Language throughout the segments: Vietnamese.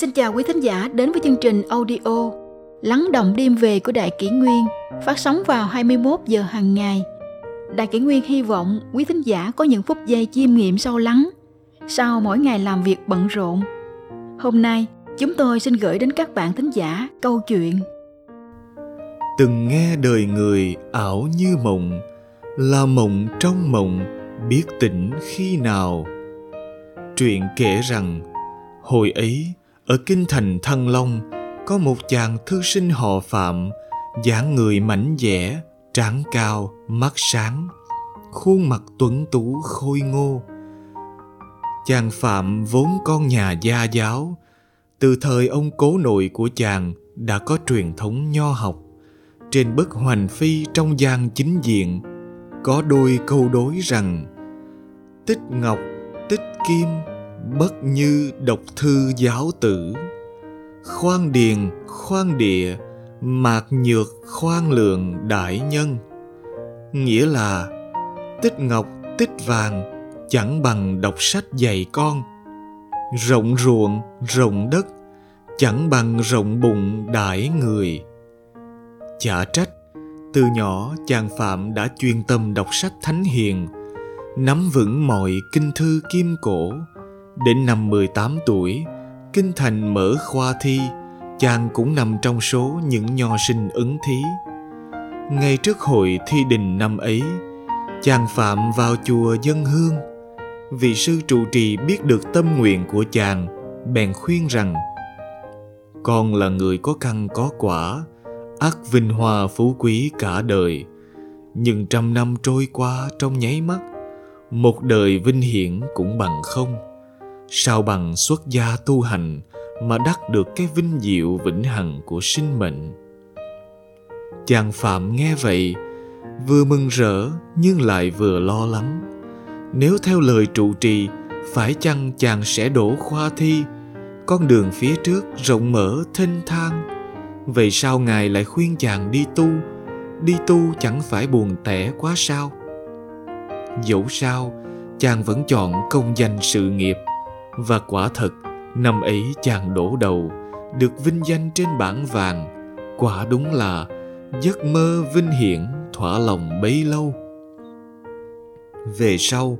Xin chào quý thính giả đến với chương trình audio Lắng động đêm về của Đại Kỷ Nguyên phát sóng vào 21 giờ hàng ngày. Đại Kỷ Nguyên hy vọng quý thính giả có những phút giây chiêm nghiệm sâu lắng sau mỗi ngày làm việc bận rộn. Hôm nay, chúng tôi xin gửi đến các bạn thính giả câu chuyện Từng nghe đời người ảo như mộng, là mộng trong mộng, biết tỉnh khi nào. Truyện kể rằng, hồi ấy ở kinh thành Thăng Long có một chàng thư sinh họ Phạm, dáng người mảnh dẻ, trán cao, mắt sáng, khuôn mặt tuấn tú khôi ngô. Chàng Phạm vốn con nhà gia giáo, từ thời ông cố nội của chàng đã có truyền thống nho học. Trên bức hoành phi trong gian chính diện có đôi câu đối rằng tích ngọc tích kim bất như độc thư giáo tử. Khoan điền, khoan địa, mạc nhược, khoan lượng đại nhân. Nghĩa là, tích ngọc, tích vàng, chẳng bằng đọc sách dạy con. Rộng ruộng, rộng đất, chẳng bằng rộng bụng đãi người. Chả trách, từ nhỏ chàng phạm đã chuyên tâm đọc sách thánh hiền, nắm vững mọi kinh thư kim cổ đến năm 18 tuổi, kinh thành mở khoa thi. Chàng cũng nằm trong số những nho sinh ứng thí. Ngay trước hội thi đình năm ấy, chàng phạm vào chùa dân hương. Vị sư trụ trì biết được tâm nguyện của chàng, bèn khuyên rằng, con là người có căn có quả ắt vinh hoa phú quý cả đời. Nhưng trăm năm trôi qua trong nháy mắt, một đời vinh hiển cũng bằng không sao bằng xuất gia tu hành mà đắc được cái vinh diệu vĩnh hằng của sinh mệnh? Chàng phạm nghe vậy, vừa mừng rỡ nhưng lại vừa lo lắng. Nếu theo lời trụ trì, phải chăng chàng sẽ đổ khoa thi, con đường phía trước rộng mở thênh thang? Vậy sao ngài lại khuyên chàng đi tu? Đi tu chẳng phải buồn tẻ quá sao? Dẫu sao, chàng vẫn chọn công danh sự nghiệp và quả thật, năm ấy chàng đổ đầu, được vinh danh trên bảng vàng. Quả đúng là giấc mơ vinh hiển, thỏa lòng bấy lâu. Về sau,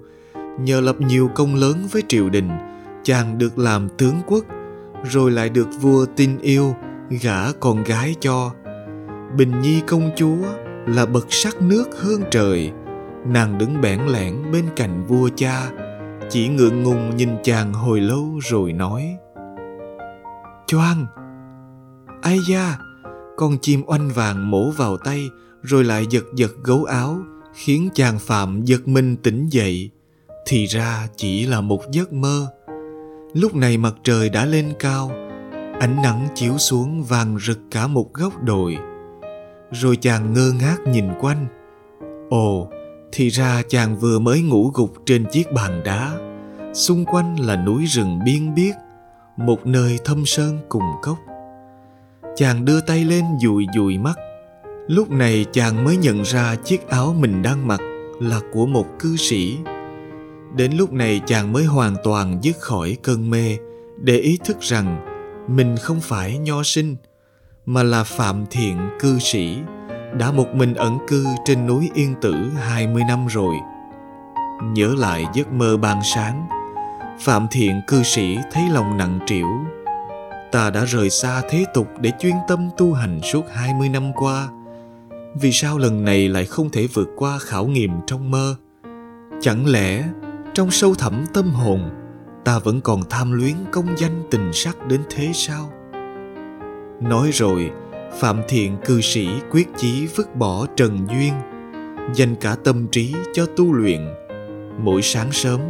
nhờ lập nhiều công lớn với triều đình, chàng được làm tướng quốc, rồi lại được vua tin yêu, gả con gái cho. Bình nhi công chúa là bậc sắc nước hương trời, nàng đứng bẽn lẽn bên cạnh vua cha chỉ ngượng ngùng nhìn chàng hồi lâu rồi nói, choang, ai da, con chim oanh vàng mổ vào tay rồi lại giật giật gấu áo, khiến chàng phạm giật mình tỉnh dậy. Thì ra chỉ là một giấc mơ. Lúc này mặt trời đã lên cao, ánh nắng chiếu xuống vàng rực cả một góc đồi. Rồi chàng ngơ ngác nhìn quanh. Ồ thì ra chàng vừa mới ngủ gục trên chiếc bàn đá. Xung quanh là núi rừng biên biếc, một nơi thâm sơn cùng cốc. Chàng đưa tay lên dụi dụi mắt. Lúc này chàng mới nhận ra chiếc áo mình đang mặc là của một cư sĩ. Đến lúc này chàng mới hoàn toàn dứt khỏi cơn mê, để ý thức rằng mình không phải nho sinh, mà là phạm thiện cư sĩ đã một mình ẩn cư trên núi Yên Tử 20 năm rồi. Nhớ lại giấc mơ ban sáng, Phạm Thiện cư sĩ thấy lòng nặng trĩu. Ta đã rời xa thế tục để chuyên tâm tu hành suốt 20 năm qua. Vì sao lần này lại không thể vượt qua khảo nghiệm trong mơ? Chẳng lẽ trong sâu thẳm tâm hồn ta vẫn còn tham luyến công danh tình sắc đến thế sao? Nói rồi, Phạm Thiện cư sĩ quyết chí vứt bỏ trần duyên, dành cả tâm trí cho tu luyện. Mỗi sáng sớm,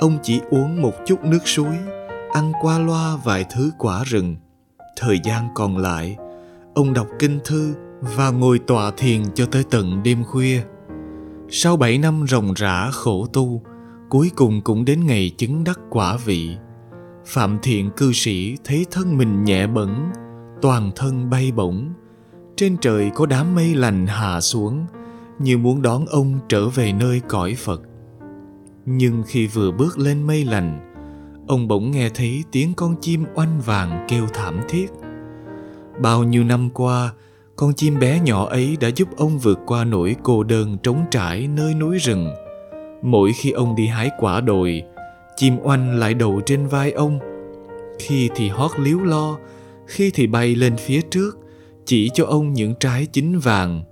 ông chỉ uống một chút nước suối, ăn qua loa vài thứ quả rừng. Thời gian còn lại, ông đọc kinh thư và ngồi tọa thiền cho tới tận đêm khuya. Sau bảy năm ròng rã khổ tu, cuối cùng cũng đến ngày chứng đắc quả vị. Phạm Thiện cư sĩ thấy thân mình nhẹ bẩn, toàn thân bay bổng. Trên trời có đám mây lành hạ xuống, như muốn đón ông trở về nơi cõi phật. Nhưng khi vừa bước lên mây lành, ông bỗng nghe thấy tiếng con chim oanh vàng kêu thảm thiết. Bao nhiêu năm qua, con chim bé nhỏ ấy đã giúp ông vượt qua nỗi cô đơn trống trải nơi núi rừng. Mỗi khi ông đi hái quả đồi, chim oanh lại đậu trên vai ông. Khi thì hót líu lo khi thì bay lên phía trước, chỉ cho ông những trái chín vàng.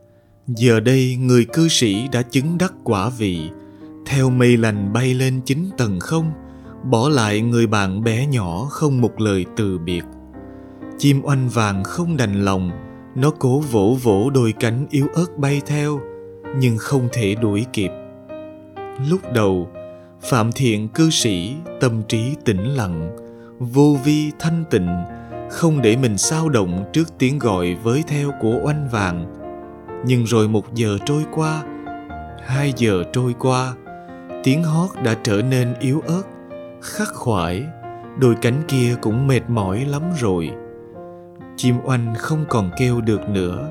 Giờ đây người cư sĩ đã chứng đắc quả vị. Theo mây lành bay lên chín tầng không, bỏ lại người bạn bé nhỏ không một lời từ biệt. Chim oanh vàng không đành lòng, nó cố vỗ vỗ đôi cánh yếu ớt bay theo, nhưng không thể đuổi kịp. Lúc đầu, phạm thiện cư sĩ tâm trí tĩnh lặng, vô vi thanh tịnh không để mình sao động trước tiếng gọi với theo của oanh vàng. Nhưng rồi một giờ trôi qua, hai giờ trôi qua, tiếng hót đã trở nên yếu ớt, khắc khoải, đôi cánh kia cũng mệt mỏi lắm rồi. Chim oanh không còn kêu được nữa,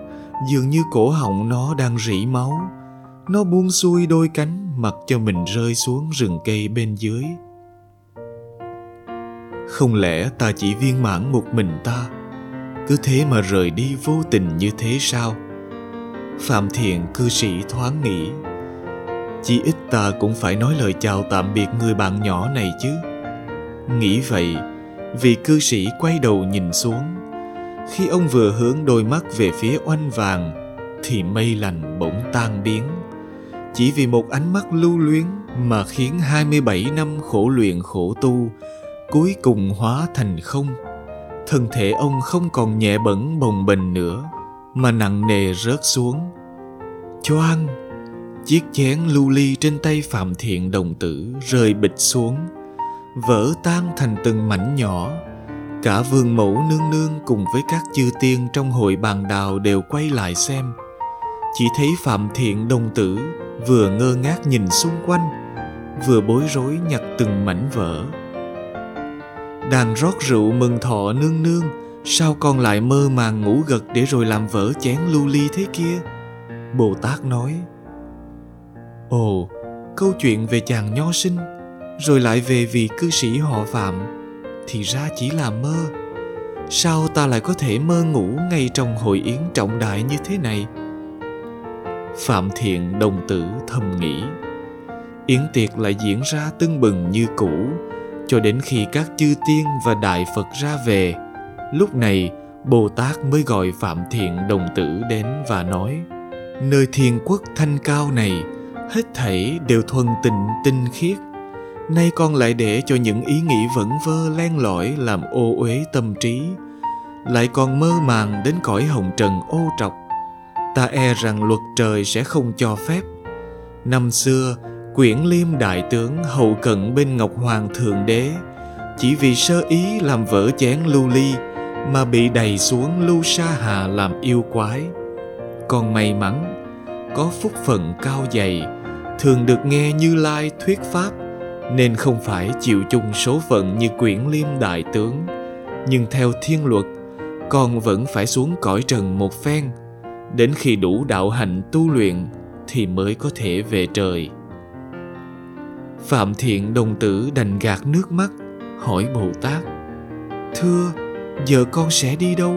dường như cổ họng nó đang rỉ máu. Nó buông xuôi đôi cánh, mặc cho mình rơi xuống rừng cây bên dưới không lẽ ta chỉ viên mãn một mình ta? Cứ thế mà rời đi vô tình như thế sao? Phạm thiện cư sĩ thoáng nghĩ. Chỉ ít ta cũng phải nói lời chào tạm biệt người bạn nhỏ này chứ. Nghĩ vậy, vị cư sĩ quay đầu nhìn xuống. Khi ông vừa hướng đôi mắt về phía oanh vàng, thì mây lành bỗng tan biến. Chỉ vì một ánh mắt lưu luyến mà khiến 27 năm khổ luyện khổ tu cuối cùng hóa thành không. Thân thể ông không còn nhẹ bẩn bồng bềnh nữa, mà nặng nề rớt xuống. Choang! Chiếc chén lưu ly trên tay phạm thiện đồng tử rơi bịch xuống, vỡ tan thành từng mảnh nhỏ. Cả vương mẫu nương nương cùng với các chư tiên trong hội bàn đào đều quay lại xem. Chỉ thấy phạm thiện đồng tử vừa ngơ ngác nhìn xung quanh, vừa bối rối nhặt từng mảnh vỡ đang rót rượu mừng thọ nương nương, sao con lại mơ màng ngủ gật để rồi làm vỡ chén lưu ly thế kia? Bồ tát nói, ồ, câu chuyện về chàng nho sinh, rồi lại về vị cư sĩ họ phạm, thì ra chỉ là mơ. Sao ta lại có thể mơ ngủ ngay trong hội yến trọng đại như thế này? Phạm thiện đồng tử thầm nghĩ, yến tiệc lại diễn ra tưng bừng như cũ cho đến khi các chư tiên và đại phật ra về, lúc này bồ tát mới gọi phạm thiện đồng tử đến và nói, nơi thiên quốc thanh cao này, hết thảy đều thuần tịnh, tinh khiết. Nay con lại để cho những ý nghĩ vẩn vơ len lỏi làm ô uế tâm trí. Lại còn mơ màng đến cõi hồng trần ô trọc. Ta e rằng luật trời sẽ không cho phép. Năm xưa quyển liêm đại tướng hậu cận bên ngọc hoàng thượng đế. Chỉ vì sơ ý làm vỡ chén lưu ly mà bị đầy xuống lưu sa hà làm yêu quái. Còn may mắn, có phúc phận cao dày, thường được nghe như lai thuyết pháp, nên không phải chịu chung số phận như quyển liêm đại tướng. Nhưng theo thiên luật, con vẫn phải xuống cõi trần một phen. Đến khi đủ đạo hạnh tu luyện thì mới có thể về trời phạm thiện đồng tử đành gạt nước mắt, hỏi bồ tát, thưa, giờ con sẽ đi đâu?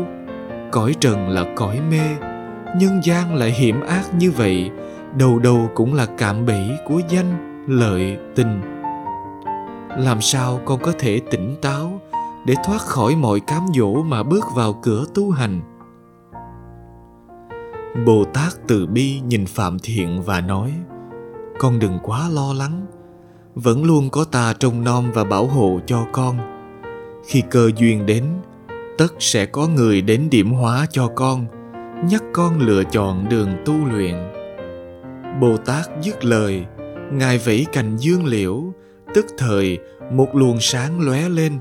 Cõi trần là cõi mê, nhân gian lại hiểm ác như vậy, đầu đầu cũng là cạm bẫy của danh, lợi, tình. Làm sao con có thể tỉnh táo để thoát khỏi mọi cám dỗ mà bước vào cửa tu hành? Bồ tát từ bi nhìn phạm thiện và nói, con đừng quá lo lắng vẫn luôn có ta trông nom và bảo hộ cho con. Khi cơ duyên đến, tất sẽ có người đến điểm hóa cho con, nhắc con lựa chọn đường tu luyện. Bồ tát dứt lời, ngài vẫy cành dương liễu, tức thời một luồng sáng lóe lên,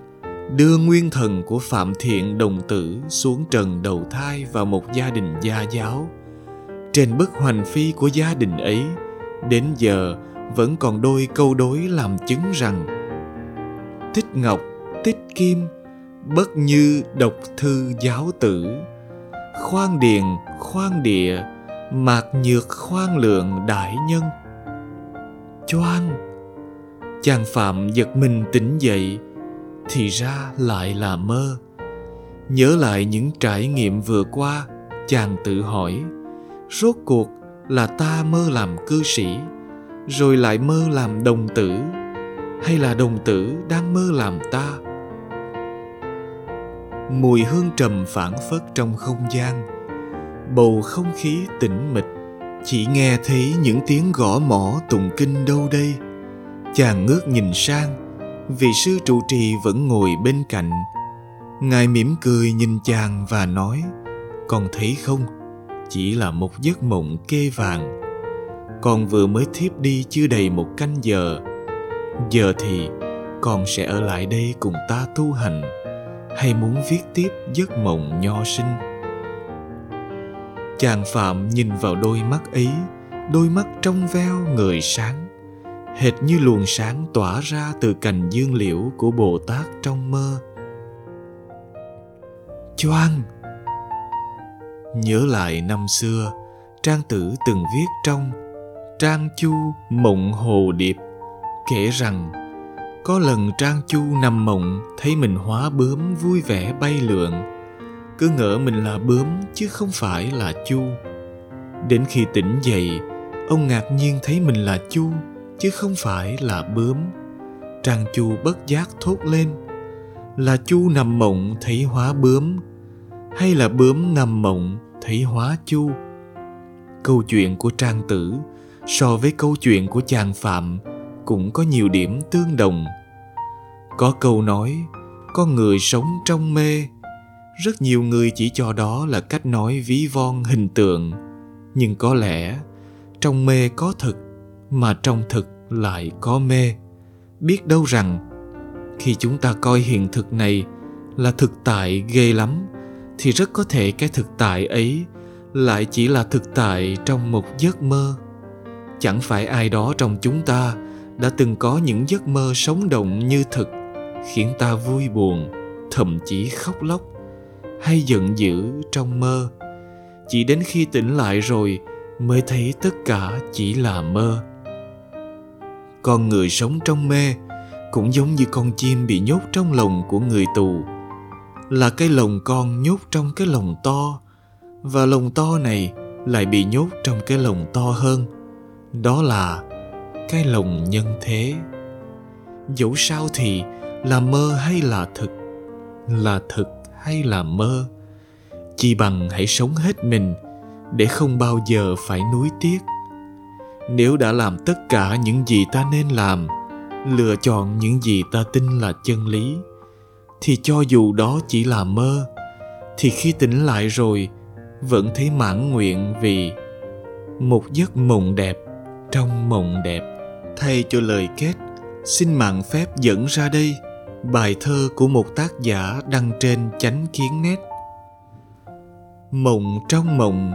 đưa nguyên thần của phạm thiện đồng tử xuống trần đầu thai vào một gia đình gia giáo. Trên bức hoành phi của gia đình ấy, đến giờ vẫn còn đôi câu đối làm chứng rằng thích ngọc, tích kim, bất như độc thư giáo tử. Khoan điền, khoan địa, mạc nhược khoan lượng đại nhân. Choang, chàng phạm giật mình tỉnh dậy, thì ra lại là mơ. Nhớ lại những trải nghiệm vừa qua, chàng tự hỏi, rốt cuộc là ta mơ làm cư sĩ rồi lại mơ làm đồng tử? Hay là đồng tử đang mơ làm ta? Mùi hương trầm phảng phất trong không gian, bầu không khí tĩnh mịch. Chỉ nghe thấy những tiếng gõ mõ tụng kinh đâu đây. Chàng ngước nhìn sang, vị sư trụ trì vẫn ngồi bên cạnh. Ngài mỉm cười nhìn chàng và nói, còn thấy không? Chỉ là một giấc mộng kê vàng con vừa mới thiếp đi chưa đầy một canh giờ. Giờ thì con sẽ ở lại đây cùng ta tu hành, hay muốn viết tiếp giấc mộng nho sinh. Chàng phạm nhìn vào đôi mắt ấy, đôi mắt trong veo người sáng, hệt như luồng sáng tỏa ra từ cành dương liễu của bồ tát trong mơ. Choang! Nhớ lại năm xưa, trang tử từng viết trong trang chu mộng hồ điệp kể rằng, có lần trang chu nằm mộng, thấy mình hóa bướm vui vẻ bay lượn. Cứ ngỡ mình là bướm chứ không phải là chu. Đến khi tỉnh dậy, ông ngạc nhiên thấy mình là chu chứ không phải là bướm. Trang chu bất giác thốt lên, là chu nằm mộng thấy hóa bướm, hay là bướm nằm mộng thấy hóa chu? Câu chuyện của trang tử so với câu chuyện của chàng phạm cũng có nhiều điểm tương đồng. Có câu nói, con người sống trong mê. Rất nhiều người chỉ cho đó là cách nói ví von hình tượng. Nhưng có lẽ trong mê có thực mà trong thực lại có mê. Biết đâu rằng khi chúng ta coi hiện thực này là thực tại ghê lắm, thì rất có thể cái thực tại ấy lại chỉ là thực tại trong một giấc mơ chẳng phải ai đó trong chúng ta đã từng có những giấc mơ sống động như thực, khiến ta vui buồn, thậm chí khóc lóc hay giận dữ trong mơ. Chỉ đến khi tỉnh lại rồi mới thấy tất cả chỉ là mơ. Con người sống trong mê cũng giống như con chim bị nhốt trong lồng của người tù, là cái lồng con nhốt trong cái lồng to, và lồng to này lại bị nhốt trong cái lồng to hơn đó là cái lòng nhân thế. Dẫu sao thì là mơ hay là thực là thực hay là mơ chỉ bằng hãy sống hết mình để không bao giờ phải nuối tiếc. Nếu đã làm tất cả những gì ta nên làm, lựa chọn những gì ta tin là chân lý, thì cho dù đó chỉ là mơ, thì khi tỉnh lại rồi vẫn thấy mãn nguyện vì một giấc mộng đẹp trong mộng đẹp. Thay cho lời kết, xin mạng phép dẫn ra đây. Bài thơ của một tác giả đăng trên chánh kiến nét mộng trong mộng,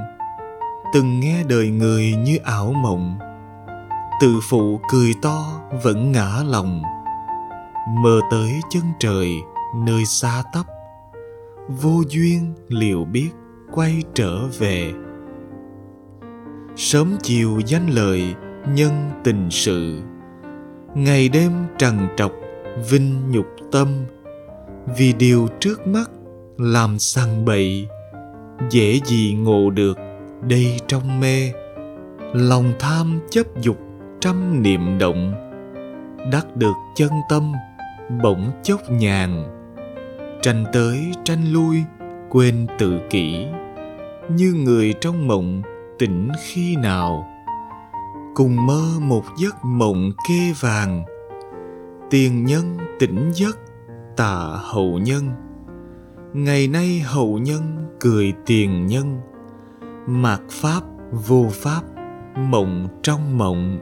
từng nghe đời người như ảo mộng. Tự phụ cười to vẫn ngã lòng. Mơ tới chân trời, nơi xa tấp. Vô duyên, liệu biết, quay trở về sớm chiều danh lợi nhân tình sự. Ngày đêm trằn trọc vinh nhục tâm, vì điều trước mắt làm sằng bậy, dễ gì ngộ được đây trong mê. Lòng tham chấp dục trăm niệm động, đắc được chân tâm bỗng chốc nhàn. Tranh tới tranh lui quên tự kỷ, như người trong mộng tỉnh khi nào? Cùng mơ một giấc mộng kê vàng. Tiền nhân, tỉnh giấc tạ hậu nhân. Ngày nay hậu nhân cười tiền nhân. Mạt pháp, vô pháp, mộng trong mộng.